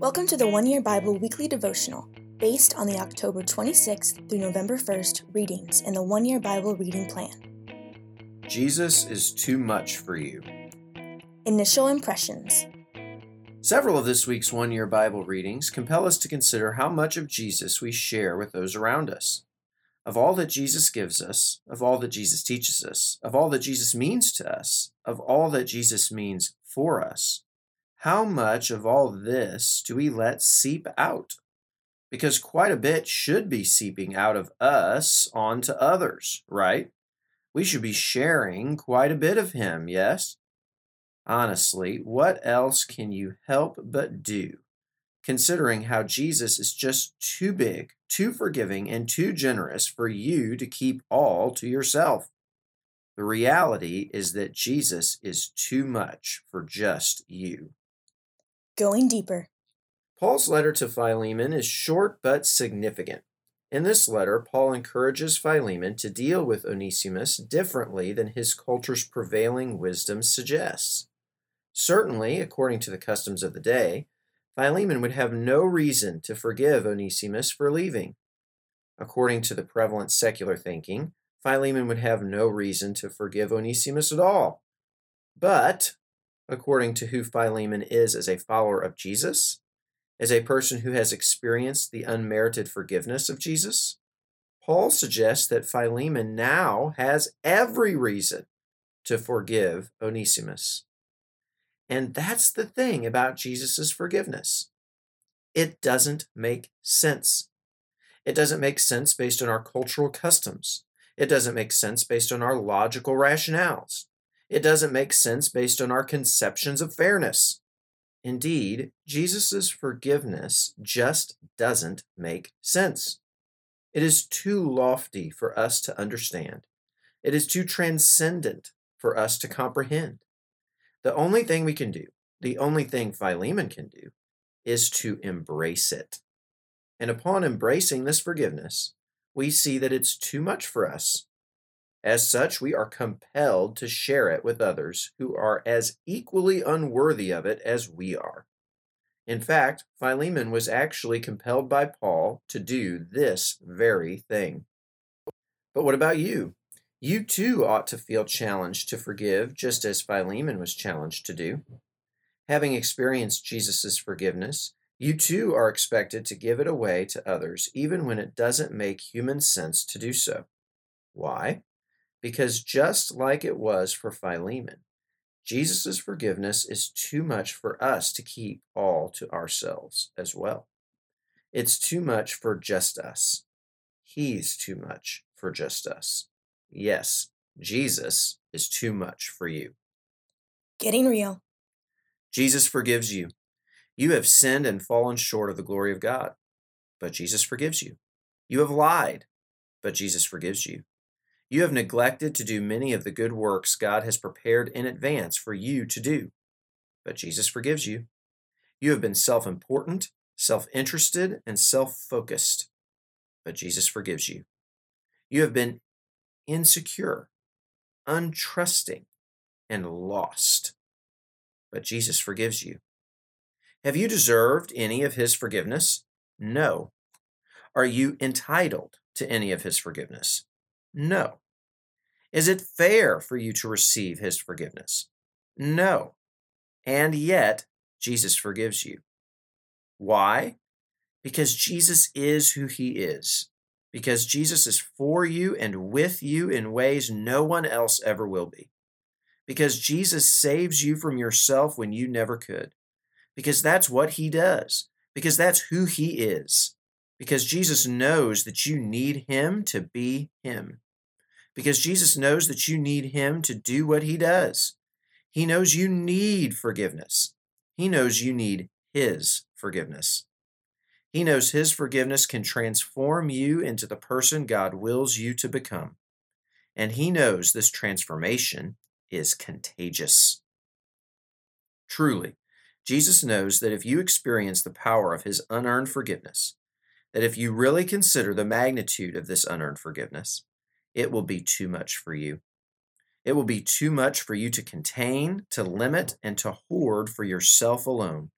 Welcome to the One Year Bible Weekly Devotional, based on the October 26th through November 1st readings in the One Year Bible Reading Plan. Jesus is too much for you. Initial Impressions Several of this week's One Year Bible readings compel us to consider how much of Jesus we share with those around us. Of all that Jesus gives us, of all that Jesus teaches us, of all that Jesus means to us, of all that Jesus means for us, how much of all this do we let seep out? Because quite a bit should be seeping out of us onto others, right? We should be sharing quite a bit of Him, yes? Honestly, what else can you help but do, considering how Jesus is just too big, too forgiving, and too generous for you to keep all to yourself? The reality is that Jesus is too much for just you. Going Deeper Paul's letter to Philemon is short but significant. In this letter, Paul encourages Philemon to deal with Onesimus differently than his culture's prevailing wisdom suggests. Certainly, according to the customs of the day, Philemon would have no reason to forgive Onesimus for leaving. According to the prevalent secular thinking, Philemon would have no reason to forgive Onesimus at all. But according to who Philemon is as a follower of Jesus, as a person who has experienced the unmerited forgiveness of Jesus, Paul suggests that Philemon now has every reason to forgive Onesimus. And that's the thing about Jesus' forgiveness. It doesn't make sense. It doesn't make sense based on our cultural customs. It doesn't make sense based on our logical rationales. It doesn't make sense based on our conceptions of fairness. Indeed, Jesus' forgiveness just doesn't make sense. It is too lofty for us to understand. It is too transcendent for us to comprehend. The only thing we can do, the only thing Philemon can do, is to embrace it. And upon embracing this forgiveness, we see that it's too much for us as such, we are compelled to share it with others who are as equally unworthy of it as we are. In fact, Philemon was actually compelled by Paul to do this very thing. But what about you? You too ought to feel challenged to forgive, just as Philemon was challenged to do. Having experienced Jesus' forgiveness, you too are expected to give it away to others, even when it doesn't make human sense to do so. Why? Because just like it was for Philemon, Jesus' forgiveness is too much for us to keep all to ourselves as well. It's too much for just us. He's too much for just us. Yes, Jesus is too much for you. Getting Real Jesus forgives you. You have sinned and fallen short of the glory of God, but Jesus forgives you. You have lied, but Jesus forgives you. You have neglected to do many of the good works God has prepared in advance for you to do. But Jesus forgives you. You have been self important, self interested, and self focused. But Jesus forgives you. You have been insecure, untrusting, and lost. But Jesus forgives you. Have you deserved any of his forgiveness? No. Are you entitled to any of his forgiveness? No. Is it fair for you to receive his forgiveness? No. And yet, Jesus forgives you. Why? Because Jesus is who he is. Because Jesus is for you and with you in ways no one else ever will be. Because Jesus saves you from yourself when you never could. Because that's what he does. Because that's who he is. Because Jesus knows that you need him to be him because Jesus knows that you need Him to do what He does. He knows you need forgiveness. He knows you need His forgiveness. He knows His forgiveness can transform you into the person God wills you to become. And He knows this transformation is contagious. Truly, Jesus knows that if you experience the power of His unearned forgiveness, that if you really consider the magnitude of this unearned forgiveness, it will be too much for you. It will be too much for you to contain, to limit, and to hoard for yourself alone.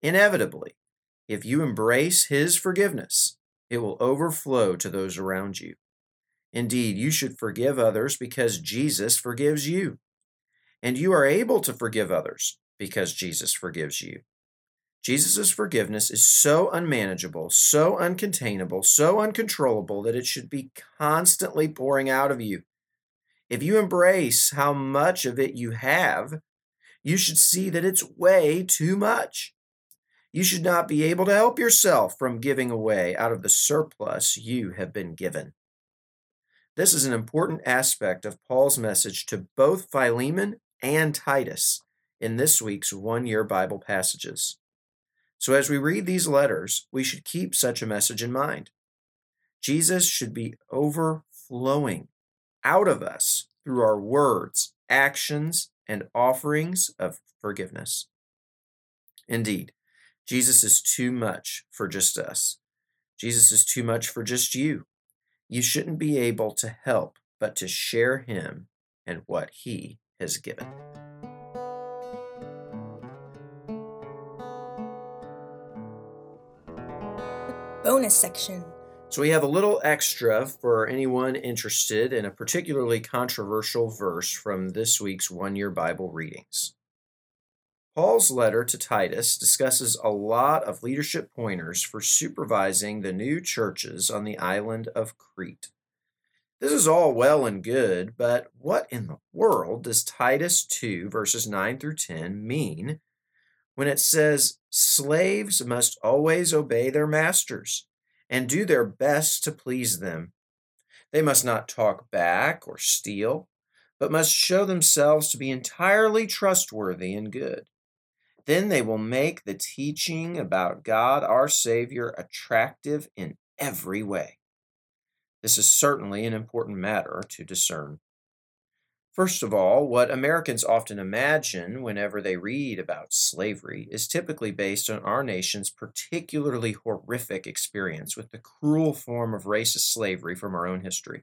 Inevitably, if you embrace His forgiveness, it will overflow to those around you. Indeed, you should forgive others because Jesus forgives you. And you are able to forgive others because Jesus forgives you. Jesus' forgiveness is so unmanageable, so uncontainable, so uncontrollable that it should be constantly pouring out of you. If you embrace how much of it you have, you should see that it's way too much. You should not be able to help yourself from giving away out of the surplus you have been given. This is an important aspect of Paul's message to both Philemon and Titus in this week's one year Bible passages. So, as we read these letters, we should keep such a message in mind. Jesus should be overflowing out of us through our words, actions, and offerings of forgiveness. Indeed, Jesus is too much for just us. Jesus is too much for just you. You shouldn't be able to help but to share him and what he has given. Bonus section. So we have a little extra for anyone interested in a particularly controversial verse from this week's one year Bible readings. Paul's letter to Titus discusses a lot of leadership pointers for supervising the new churches on the island of Crete. This is all well and good, but what in the world does Titus 2, verses 9 through 10 mean when it says slaves must always obey their masters and do their best to please them. They must not talk back or steal, but must show themselves to be entirely trustworthy and good. Then they will make the teaching about God our Savior attractive in every way. This is certainly an important matter to discern. First of all, what Americans often imagine whenever they read about slavery is typically based on our nation's particularly horrific experience with the cruel form of racist slavery from our own history.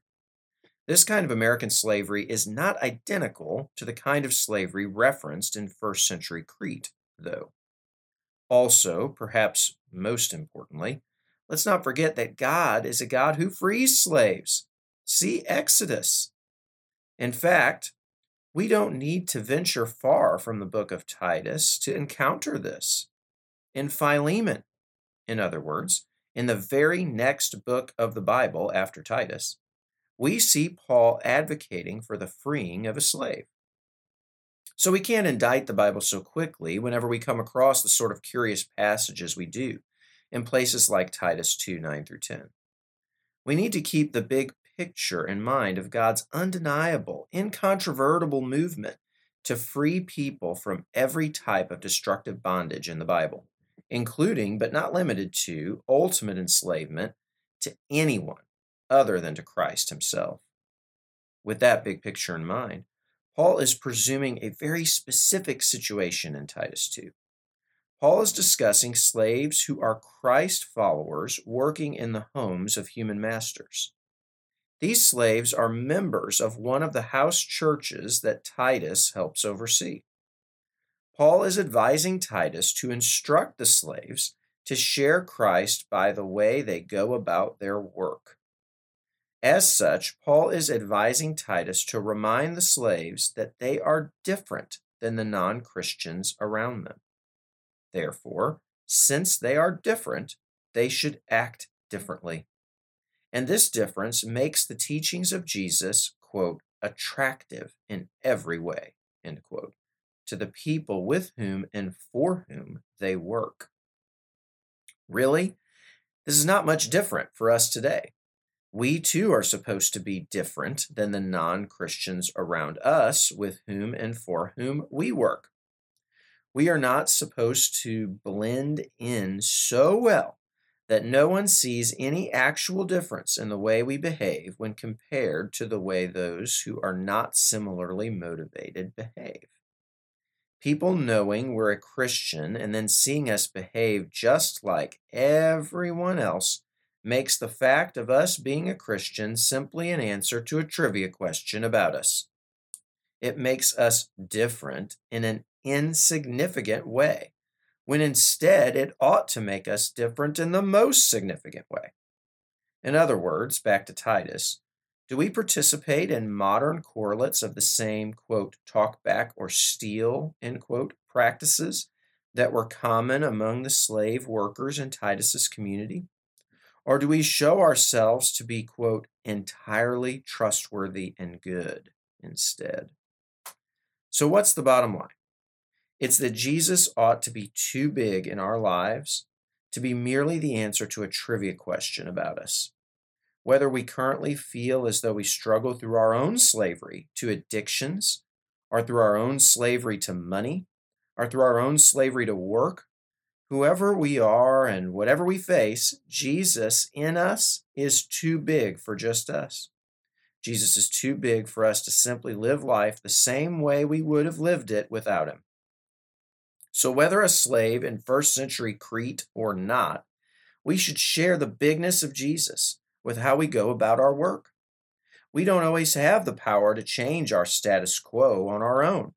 This kind of American slavery is not identical to the kind of slavery referenced in first century Crete, though. Also, perhaps most importantly, let's not forget that God is a God who frees slaves. See Exodus. In fact, we don't need to venture far from the book of Titus to encounter this. In Philemon, in other words, in the very next book of the Bible after Titus, we see Paul advocating for the freeing of a slave. So we can't indict the Bible so quickly whenever we come across the sort of curious passages we do in places like Titus 2 9 through 10. We need to keep the big picture in mind of God's undeniable, incontrovertible movement to free people from every type of destructive bondage in the Bible, including but not limited to ultimate enslavement to anyone other than to Christ himself. With that big picture in mind, Paul is presuming a very specific situation in Titus 2. Paul is discussing slaves who are Christ followers working in the homes of human masters. These slaves are members of one of the house churches that Titus helps oversee. Paul is advising Titus to instruct the slaves to share Christ by the way they go about their work. As such, Paul is advising Titus to remind the slaves that they are different than the non Christians around them. Therefore, since they are different, they should act differently. And this difference makes the teachings of Jesus, quote, attractive in every way, end quote, to the people with whom and for whom they work. Really? This is not much different for us today. We too are supposed to be different than the non Christians around us with whom and for whom we work. We are not supposed to blend in so well that no one sees any actual difference in the way we behave when compared to the way those who are not similarly motivated behave. People knowing we're a Christian and then seeing us behave just like everyone else makes the fact of us being a Christian simply an answer to a trivia question about us. It makes us different in an insignificant way when instead it ought to make us different in the most significant way. In other words, back to Titus, do we participate in modern correlates of the same, quote, talk back or steal, end quote, practices that were common among the slave workers in Titus's community? Or do we show ourselves to be, quote, entirely trustworthy and good instead? So, what's the bottom line? It's that Jesus ought to be too big in our lives to be merely the answer to a trivia question about us whether we currently feel as though we struggle through our own slavery to addictions, or through our own slavery to money, or through our own slavery to work, whoever we are and whatever we face, Jesus in us is too big for just us. Jesus is too big for us to simply live life the same way we would have lived it without him. So, whether a slave in first century Crete or not, we should share the bigness of Jesus with how we go about our work. We don't always have the power to change our status quo on our own.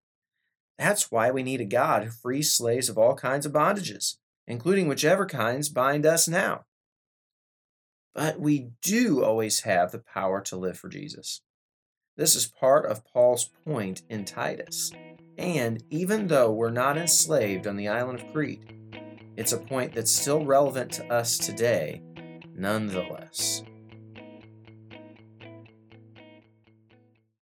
That's why we need a God who frees slaves of all kinds of bondages, including whichever kinds bind us now. But we do always have the power to live for Jesus. This is part of Paul's point in Titus. And even though we're not enslaved on the island of Crete, it's a point that's still relevant to us today, nonetheless.